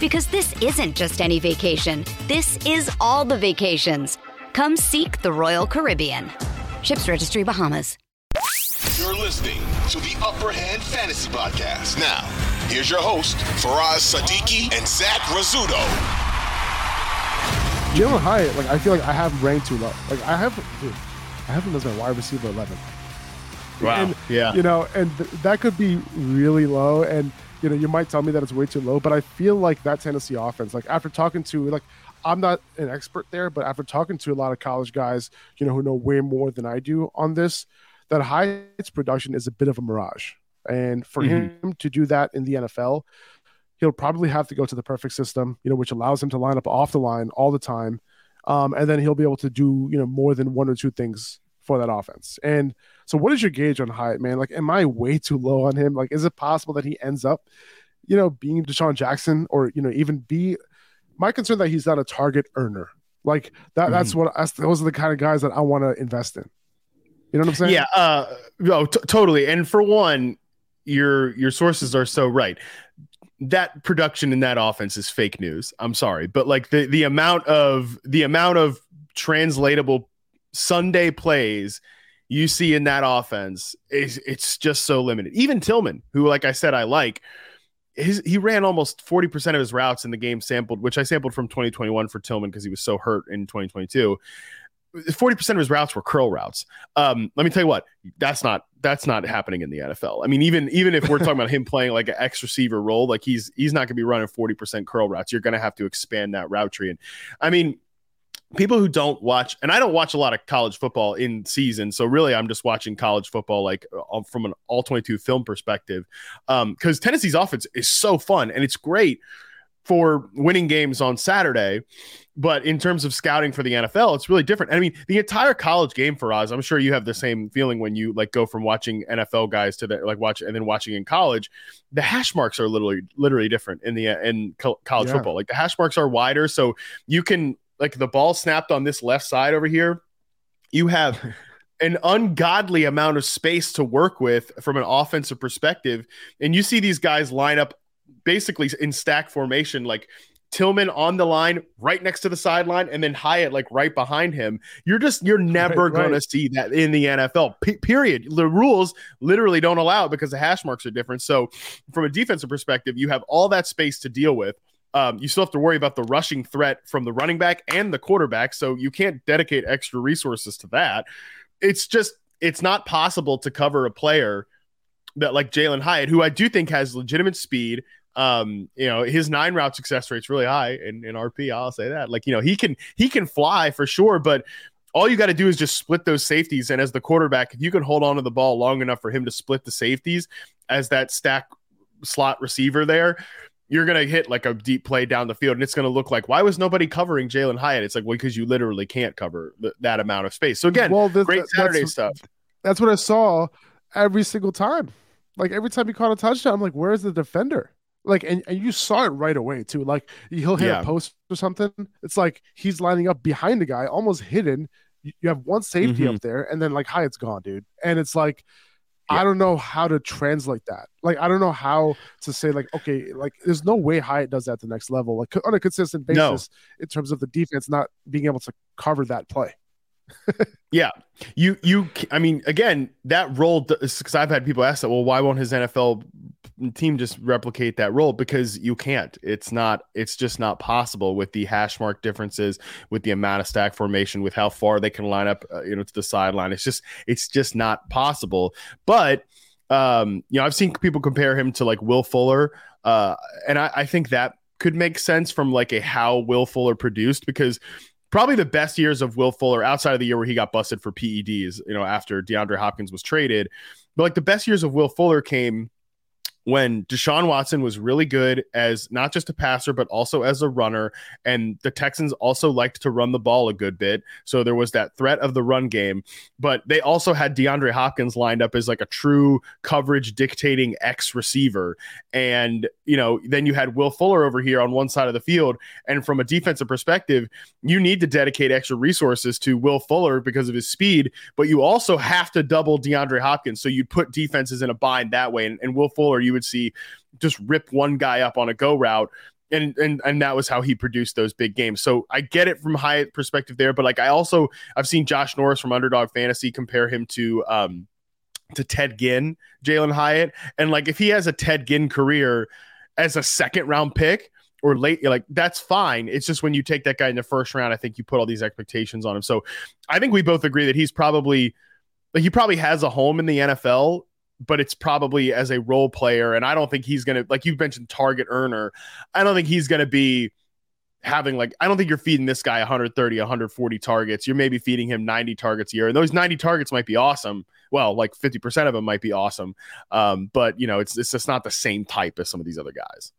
Because this isn't just any vacation, this is all the vacations. Come seek the Royal Caribbean. Ships Registry Bahamas. You're listening to the Upper Hand Fantasy Podcast. Now, here's your host, Faraz Siddiqi and Zach Rizzuto. Jalin Hyatt, like I feel like I have ranked too low. Like I have, dude, I have him as my wide receiver eleven. Wow. And, yeah. You know, and th- that could be really low. And you know, you might tell me that it's way too low, but I feel like that Tennessee offense, like after talking to like I'm not an expert there, but after talking to a lot of college guys, you know, who know way more than I do on this, that Hyatt's production is a bit of a mirage. And for Mm-hmm. him to do that in the NFL, he'll probably have to go to the perfect system, you know, which allows him to line up off the line all the time. Um, and then he'll be able to do, you know, more than one or two things for that offense. And so what is your gauge on Hyatt, man? Like, am I way too low on him? Like, is it possible that he ends up, you know, being DeSean Jackson or, you know, even be my concern that he's not a target earner. Like that, that's what that's, those are the kind of guys that I want to invest in. You know what I'm saying? Yeah, uh, no, t- totally. And for one, your your sources are so right. That production in that offense is fake news. I'm sorry, but like the the amount of the amount of translatable Sunday plays you see in that offense is it's just so limited. Even Tillman, who like I said I like, his he ran almost 40% of his routes in the game sampled, which I sampled from 2021 for Tillman because he was so hurt in 2022. 40% of his routes were curl routes. Um, let me tell you what, that's not that's not happening in the NFL. I mean, even even if we're talking about him playing like an X receiver role, like he's he's not gonna be running 40% curl routes. You're gonna have to expand that route tree. And I mean, people who don't watch, and I don't watch a lot of college football in season, so really I'm just watching college football like uh, from an all 22 film perspective. Um, because Tennessee's offense is so fun and it's great for winning games on Saturday. But in terms of scouting for the NFL, it's really different. I mean, the entire college game Faraz, I'm sure you have the same feeling when you like go from watching NFL guys to the like watch and then watching in college. The hash marks are literally literally different in the in co- college Yeah. football. Like the hash marks are wider, so you can like the ball snapped on this left side over here. You have an ungodly amount of space to work with from an offensive perspective, and you see these guys line up basically in stack formation, like Tillman on the line, right next to the sideline, and then Hyatt like right behind him. You're just you're never Right, right. going to see that in the NFL. P- period. The rules literally don't allow it because the hash marks are different. So, from a defensive perspective, you have all that space to deal with. Um, you still have to worry about the rushing threat from the running back and the quarterback, so you can't dedicate extra resources to that. It's just it's not possible to cover a player that like Jalin Hyatt, who I do think has legitimate speed. Um, you know, his nine route success rate's really high in, in RP. I'll say that. Like, you know, he can he can fly for sure, but all you got to do is just split those safeties. And as the quarterback, if you can hold on to the ball long enough for him to split the safeties as that stack slot receiver there, you're going to hit like a deep play down the field. And it's going to look like, why was nobody covering Jalin Hyatt? It's like, well, because you literally can't cover th- that amount of space. So again, Well, this- great Saturday that's- stuff. That's what I saw every single time. Like every time he caught a touchdown, I'm like, where's the defender? Like, and, and you saw it right away too. Like he'll hit Yeah. a post or something. It's like he's lining up behind the guy, almost hidden. You you have one safety Mhm. up there, and then like Hyatt's gone, dude. And it's like, I don't know how to translate that. Like, I don't know how to say like, okay, like there's no way Hyatt does that to the next level, like on a consistent No. basis in terms of the defense not being able to cover that play. Yeah, you you. I mean, again, that role because I've had people ask that. Well, why won't his NFL team just replicate that role because you can't. It's not. It's just not possible with the hash mark differences, with the amount of stack formation, with how far they can line up, uh, you know, to the sideline. It's just. It's just not possible. But um, you know, I've seen people compare him to like Will Fuller, uh, and I, I think that could make sense from like a how Will Fuller produced because probably the best years of Will Fuller outside of the year where he got busted for PEDs, you know, after DeAndre Hopkins was traded. But like the best years of Will Fuller came when Deshaun Watson was really good as not just a passer, but also as a runner. And the Texans also liked to run the ball a good bit. So there was that threat of the run game. But they also had DeAndre Hopkins lined up as like a true coverage dictating X receiver. And, you know, then you had Will Fuller over here on one side of the field. And from a defensive perspective, you need to dedicate extra resources to Will Fuller because of his speed, but you also have to double DeAndre Hopkins. So you'd put defenses in a bind that way. And, and Will Fuller, you would see just rip one guy up on a go route. And, and and that was how he produced those big games. So I get it from high perspective there, but like I also I've seen Josh Norris from Underdog Fantasy compare him to um to Ted Ginn, Jalin Hyatt, and like if he has a Ted Ginn career as a second round pick or late, like that's fine. It's just when you take that guy in the first round, I think you put all these expectations on him. So I think we both agree that he's probably like he probably has a home in the NFL but it's probably as a role player. And I don't think he's going to, like you mentioned, target earner. I don't think he's going to be having like, I don't think you're feeding this guy 130, 140 targets. You're maybe feeding him 90 targets a year. And those 90 targets might be awesome. Well, like 50% of them might be awesome. Um, but, you know, it's, it's just not the same type as some of these other guys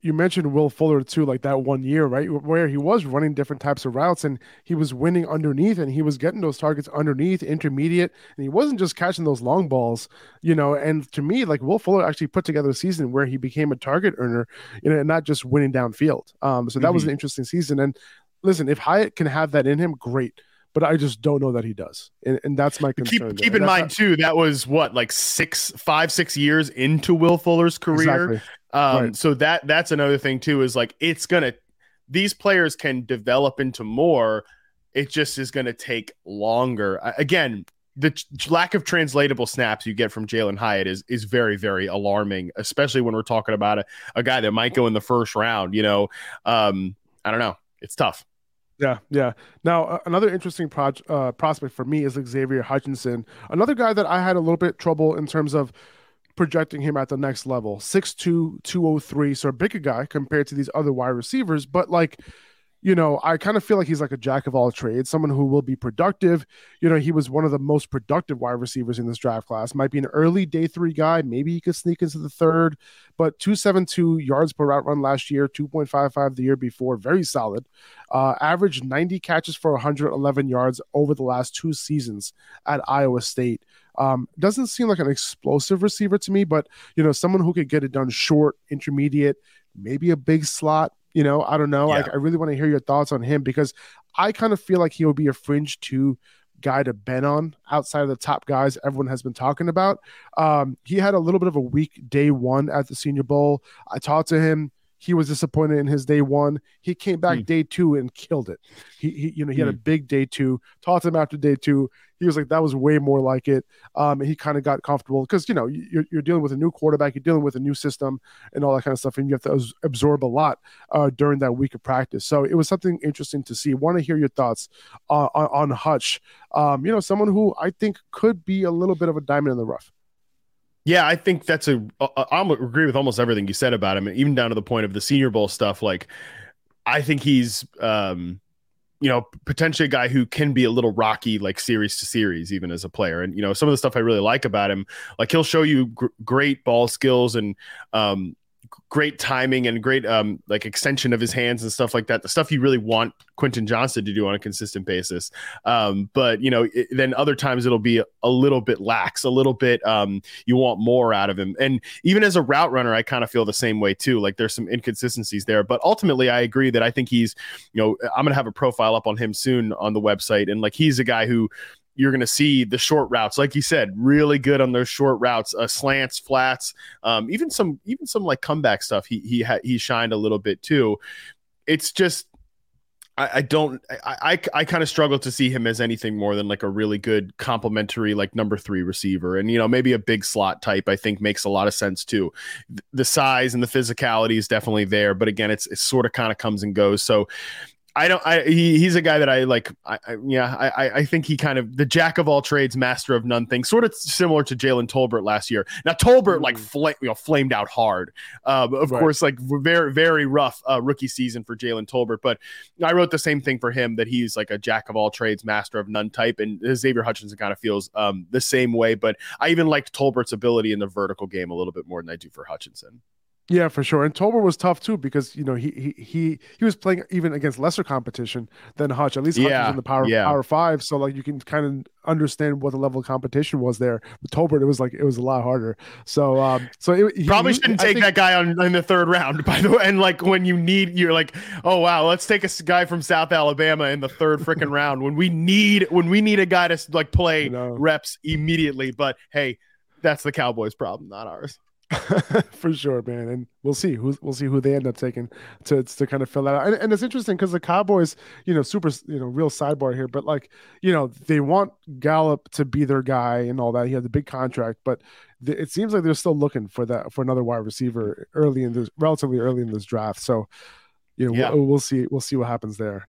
you mentioned Will Fuller too, like that one year, right, where he was running different types of routes and he was winning underneath and he was getting those targets underneath, intermediate, and he wasn't just catching those long balls, you know. And to me, like Will Fuller actually put together a season where he became a target earner, you know, and not just winning downfield. Um, so that mm-hmm. was an interesting season. And listen, if Hyatt can have that in him, great but I just don't know that he does, and, and that's my concern. Keep, keep in mind too, that was what like six, five, six years into Will Fuller's career. Exactly. Um, right. So that that's another thing too is like it's gonna these players can develop into more. It just is gonna take longer. Again, the lack of translatable snaps you get from Jalin Hyatt is is very very alarming, especially when we're talking about a, a guy that might go in the first round. You know, um, I don't know. It's tough. Yeah, yeah. Now, another interesting uh, prospect for me is Xavier Hutchinson, another guy that I had a little bit trouble in terms of projecting him at the next level. 6'2, 203, so a bigger guy compared to these other wide receivers, but like you know, I kind of feel like he's like a jack of all trades, someone who will be productive. You know, he was one of the most productive wide receivers in this draft class. Might be an early day three guy. Maybe he could sneak into the third, but 272 yards per route run last year, 2.55 the year before. Very solid. Uh, averaged 90 catches for 111 yards over the last two seasons at Iowa State. Um, doesn't seem like an explosive receiver to me, but, you know, someone who could get it done short, intermediate, maybe a big slot you know, I don't know. Yeah. Like, I really want to hear your thoughts on him because I kind of feel like he will be a fringe two guy to bet on outside of the top guys everyone has been talking about. Um, he had a little bit of a weak day one at the Senior Bowl. I talked to him. He was disappointed in his day one. He came back mm. day two and killed it. He, he you know, he mm. had a hmm. big day two. Talked to him after day two. He was like, that was way more like it. Um, and he kind of got comfortable because you know you're, you're dealing with a new quarterback, you're dealing with a new system, and all that kind of stuff, and you have to absorb a lot uh, during that week of practice. So it was something interesting to see. Want to hear your thoughts on, on, on Hutch? Um, you know, someone who I think could be a little bit of a diamond in the rough. Yeah, I think that's a. I agree with almost everything you said about him, even down to the point of the Senior Bowl stuff. Like, I think he's, um, you know, potentially a guy who can be a little rocky, like series to series, even as a player. And you know, some of the stuff I really like about him, like he'll show you gr- great ball skills and um, great timing and great um like extension of his hands and stuff like that the stuff you really want quentin Johnston to do on a consistent basis. Um but you know it, then other times it'll be a, a, little bit lax a little bit um you want more out of him. And even as a route runner i kind of feel the same way too like there's some inconsistencies there. But ultimately i agree that i think he's you know i'm gonna have a profile up on him soon on the website. And like he's a guy who you're going to see the short routes, like you said, really good on those short routes, uh, slants, flats, um, even some even some like comeback stuff. He he ha- he shined a little bit too. It's just I, don't I I, I kind of struggle to see him as anything more than like a really good complementary like number three receiver and you know maybe a big slot type I think makes a lot of sense too. The size and the physicality is definitely there, but again it's it sort of kind of comes and goes. So I don't. I he, he's a guy that I like. I, I yeah. I I think he kind of the jack of all trades, master of none thing. Sort of similar to Jalen Tolbert last year. Now Tolbert mm. like fl- you know flamed out hard. Um, of right. course, like very very rough uh, rookie season for Jalen Tolbert. But I wrote the same thing for him that he's like a jack of all trades, master of none type. And Xavier Hutchinson kind of feels um, the same way. But I even liked Tolbert's ability in the vertical game a little bit more than I do for Hutchinson. Yeah, for sure. And Tolbert was tough too because you know he he he he was playing even against lesser competition than Hutch. At least Hutch yeah, was in the power yeah. power five, so like you can kind of understand what the level of competition was there. With Tolbert, it was like it was a lot harder. So um, so it, probably shouldn't take think, that guy on in the third round. By the way, and like when you need, you're like, oh wow, let's take a guy from South Alabama in the third freaking round when we need when we need a guy to like play reps immediately. But hey, that's the Cowboys' problem, not ours. for sure, man. And we'll see who we'll see who they end up taking to to kind of fill that out. And, and it's interesting because the Cowboys, you know, super, you know, real sidebar here, but like, you know, they want Gallup to be their guy and all that. He has a big contract, but th- it seems like they're still looking for that for another wide receiver early in this, relatively early in this draft. So, you know, yeah. we'll, we'll see we'll see what happens there.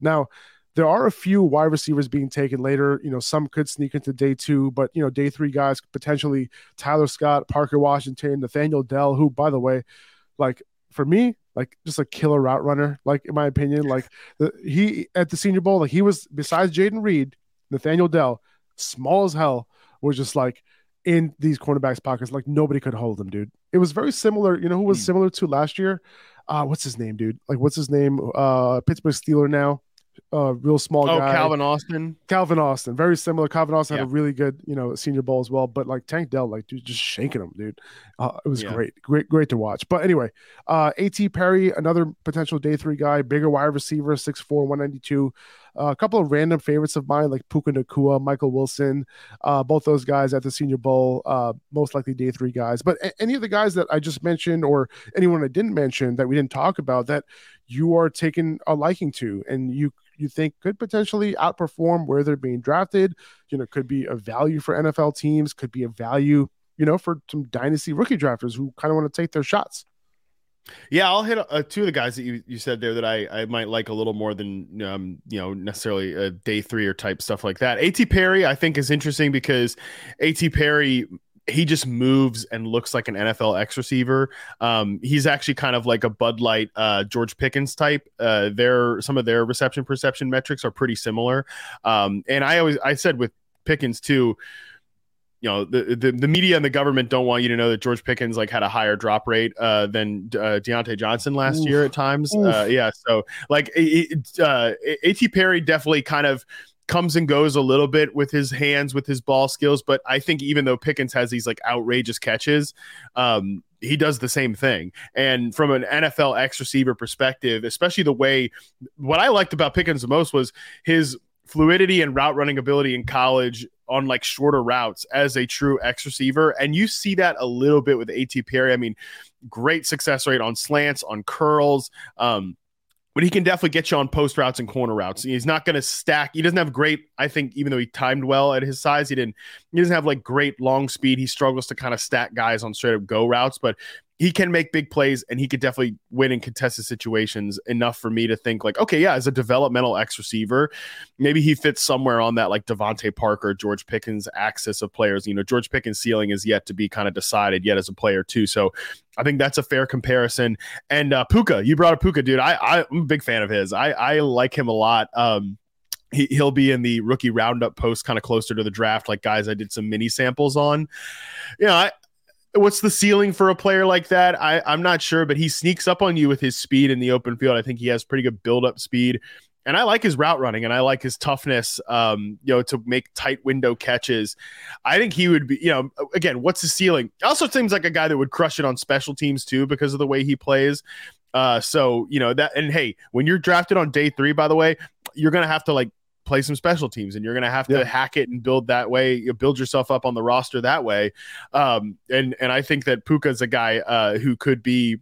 Now, there are a few wide receivers being taken later. You know, some could sneak into day two, but you know, day three guys potentially Tyler Scott, Parker Washington, Nathaniel Dell, who, by the way, like for me, like just a killer route runner. Like in my opinion, like the, he at the Senior Bowl, like he was besides Jayden Reed, Nathaniel Dell, small as hell, was just like in these cornerbacks' pockets. Like nobody could hold him, dude. It was very similar. You know who was hmm. similar to last year? Uh, what's his name, dude? Like what's his name? Uh, Pittsburgh Steeler now uh, real small oh, guy. Calvin Austin. Calvin Austin, very similar. Calvin Austin yeah. had a really good, you know, senior bowl as well. But like Tank Dell, like dude, just shaking him, dude. Uh, it was yeah. great, great, great to watch. But anyway, uh, A.T. Perry, another potential day three guy, bigger wide receiver, 6'4", 192. Uh, a couple of random favorites of mine, like Puka Nacua, Michael Wilson, uh, both those guys at the Senior Bowl, uh, most likely day three guys. But a- any of the guys that I just mentioned, or anyone I didn't mention that we didn't talk about, that you are taking a liking to, and you you think could potentially outperform where they're being drafted. You know, could be a value for NFL teams, could be a value, you know, for some dynasty rookie drafters who kind of want to take their shots. Yeah, I'll hit uh, two of the guys that you, you said there that I, I might like a little more than um, you know necessarily a day three or type stuff like that. A.T. Perry I think is interesting because A.T. Perry he just moves and looks like an NFL X receiver. Um, he's actually kind of like a Bud Light uh, George Pickens type. Uh, their some of their reception perception metrics are pretty similar. Um, and I always I said with Pickens too. You know the, the, the media and the government don't want you to know that George Pickens like had a higher drop rate uh, than uh, Diontae Johnson last Oof. year at times. Uh, yeah, so like it, uh, A.T. Perry definitely kind of comes and goes a little bit with his hands, with his ball skills. But I think even though Pickens has these like outrageous catches, um, he does the same thing. And from an NFL X receiver perspective, especially the way what I liked about Pickens the most was his fluidity and route running ability in college on like shorter routes as a true X receiver. And you see that a little bit with AT Perry. I mean, great success rate on slants, on curls. Um, but he can definitely get you on post routes and corner routes. He's not going to stack. He doesn't have great, I think, even though he timed well at his size, he didn't, he doesn't have like great long speed. He struggles to kind of stack guys on straight up go routes, but he can make big plays and he could definitely win in contested situations enough for me to think like, okay, yeah, as a developmental X receiver, maybe he fits somewhere on that like DeVante Parker, George Pickens axis of players. You know, George Pickens' ceiling is yet to be kind of decided yet as a player too. So I think that's a fair comparison. And uh, Puka, you brought up Puka, dude. I, I'm a big fan of his. I, I like him a lot. Um, he, he'll be in the rookie roundup post kind of closer to the draft like guys i did some mini samples on you know I, what's the ceiling for a player like that? I, I'm not sure, but he sneaks up on you with his speed in the open field. I think he has pretty good build up speed. and I like his route running and I like his toughness, um, you know, to make tight window catches. I think he would be, you know, again, what's the ceiling? Also seems like a guy that would crush it on special teams too because of the way he plays. Uh, so you know that, and hey, when you're drafted on day three, by the way, you're gonna have to like play some special teams and you're going to have to hack it and build that way you build yourself up on the roster that way um, and and i think that puka is a guy uh, who could be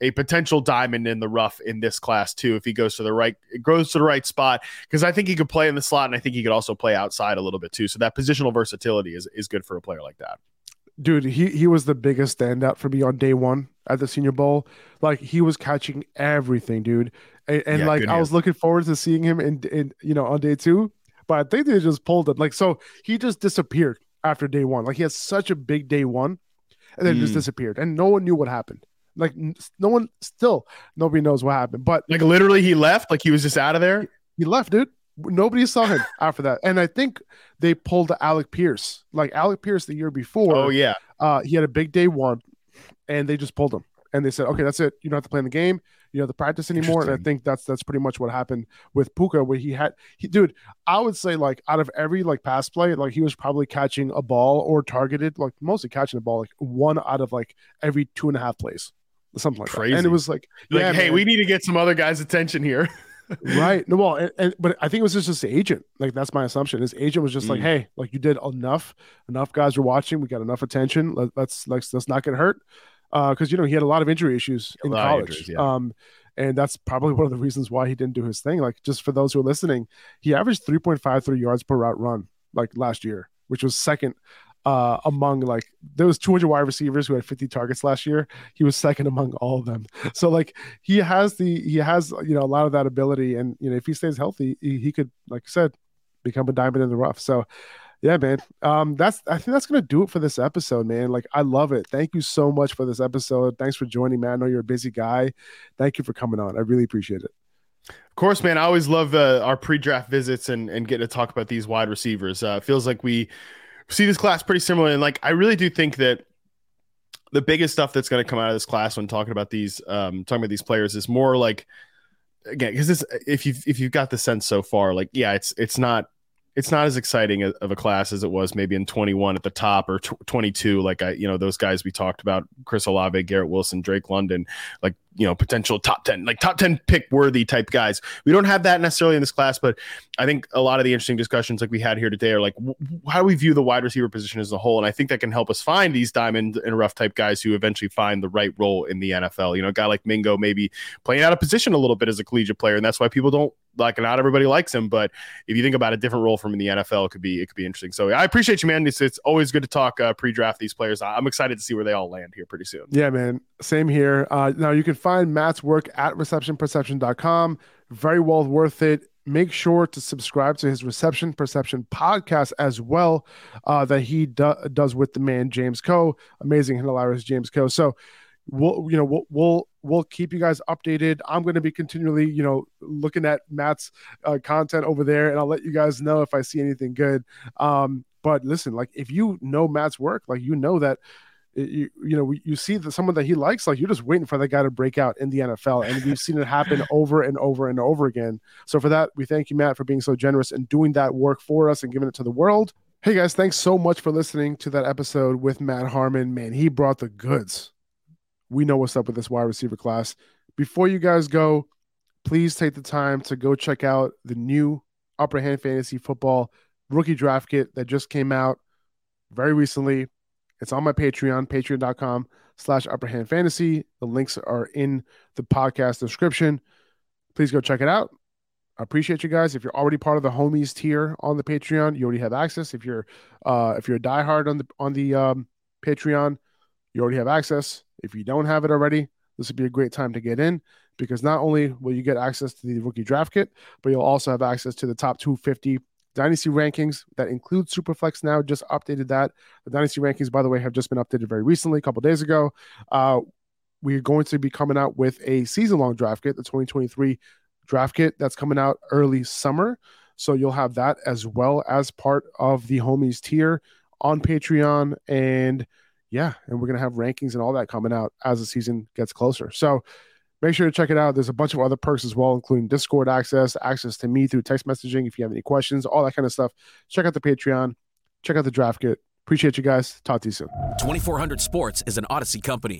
a potential diamond in the rough in this class too if he goes to the right goes to the right spot because I think he could play in the slot and I think he could also play outside a little bit too. So that positional versatility is is good for a player like that. Dude, he he was the biggest standout for me on day one at the Senior Bowl. Like he was catching everything, dude. And, and yeah, like I was looking forward to seeing him in, in you know on day two, but I think they just pulled it. Like so, he just disappeared after day one. Like he had such a big day one, and then mm. just disappeared, and no one knew what happened. Like no one still nobody knows what happened. But like literally he left, like he was just out of there. He left, dude. Nobody saw him after that. And I think they pulled Alec Pierce. Like Alec Pierce the year before. Oh yeah. Uh he had a big day one and they just pulled him. And they said, okay, that's it. You don't have to play in the game. You know, the practice anymore. And I think that's that's pretty much what happened with Puka, where he had he dude, I would say like out of every like pass play, like he was probably catching a ball or targeted, like mostly catching a ball, like one out of like every two and a half plays something like Crazy. that. And it was like, yeah, like, hey, man. we need to get some other guys' attention here. right. No, well, and, and, but I think it was just his agent. Like that's my assumption. His agent was just mm. like, hey, like you did enough. Enough guys are watching. We got enough attention. Let, us let's let's not get hurt. Because uh, you know he had a lot of injury issues in college. Injuries, yeah. Um, and that's probably one of the reasons why he didn't do his thing. Like just for those who are listening, he averaged 3.53 yards per route run like last year, which was second uh, among like there was 200 wide receivers who had 50 targets last year. He was second among all of them. So like he has the he has you know a lot of that ability, and you know if he stays healthy, he, he could like I said become a diamond in the rough. So yeah, man. Um, that's I think that's gonna do it for this episode, man. Like I love it. Thank you so much for this episode. Thanks for joining, man. I know you're a busy guy. Thank you for coming on. I really appreciate it. Of course, man. I always love uh, our pre-draft visits and and getting to talk about these wide receivers. Uh, feels like we see this class pretty similar. And like, I really do think that the biggest stuff that's going to come out of this class when talking about these, um, talking about these players is more like, again, because this, if you've, if you've got the sense so far, like, yeah, it's, it's not, it's not as exciting of a class as it was maybe in 21 at the top or 22 like i you know those guys we talked about chris olave garrett wilson drake london like you know potential top 10 like top 10 pick worthy type guys. We don't have that necessarily in this class but i think a lot of the interesting discussions like we had here today are like w- how do we view the wide receiver position as a whole? And i think that can help us find these diamond and rough type guys who eventually find the right role in the nfl you know a guy like mingo maybe playing out of position a little bit as a collegiate player and that's why people don't like not everybody likes him but if you think about a different role from in the nfl it could be it could be interesting. So i appreciate you man. It's, it's always good to talk uh, pre-draft these players. I'm excited to see where they all land here pretty soon. Yeah man. Same here. Uh, now you can find Matt's work at receptionperception.com. Very well worth it. Make sure to subscribe to his Reception Perception podcast as well, uh, that he do- does with the man James Koh, amazing and hilarious James Koh. So, we'll you know we'll we'll we'll keep you guys updated. I'm going to be continually you know looking at Matt's uh, content over there, and I'll let you guys know if I see anything good. Um, but listen, like if you know Matt's work, like you know that you, you know, you see that someone that he likes, like you're just waiting for that guy to break out in the NFL. And we've seen it happen over and over and over again. So for that, we thank you, Matt, for being so generous and doing that work for us and giving it to the world. Hey guys, thanks so much for listening to that episode with Matt Harmon. Man, he brought the goods. We know what's up with this wide receiver class. Before you guys go, please take the time to go check out the new Upper Hand Fantasy Football rookie draft kit that just came out very recently. It's on my Patreon, patreon.com slash upper hand fantasy. The links are in the podcast description. Please go check it out. I appreciate you guys. If you're already part of the homies tier on the Patreon, you already have access. If you're uh if you're a diehard on the on the um Patreon, you already have access. If you don't have it already, this would be a great time to get in because not only will you get access to the rookie draft kit, but you'll also have access to the top 250 Dynasty rankings that include Superflex now just updated that. The Dynasty rankings, by the way, have just been updated very recently, a couple days ago. Uh, we're going to be coming out with a season long draft kit, the 2023 draft kit that's coming out early summer. So you'll have that as well as part of the homies tier on Patreon. And yeah, and we're going to have rankings and all that coming out as the season gets closer. So make sure to check it out. There's a bunch of other perks as well, including Discord access, access to me through text messaging if you have any questions, all that kind of stuff. Check out the Patreon, check out the draft kit. Appreciate you guys. Talk to you soon. 2400 Sports is an Audacy company.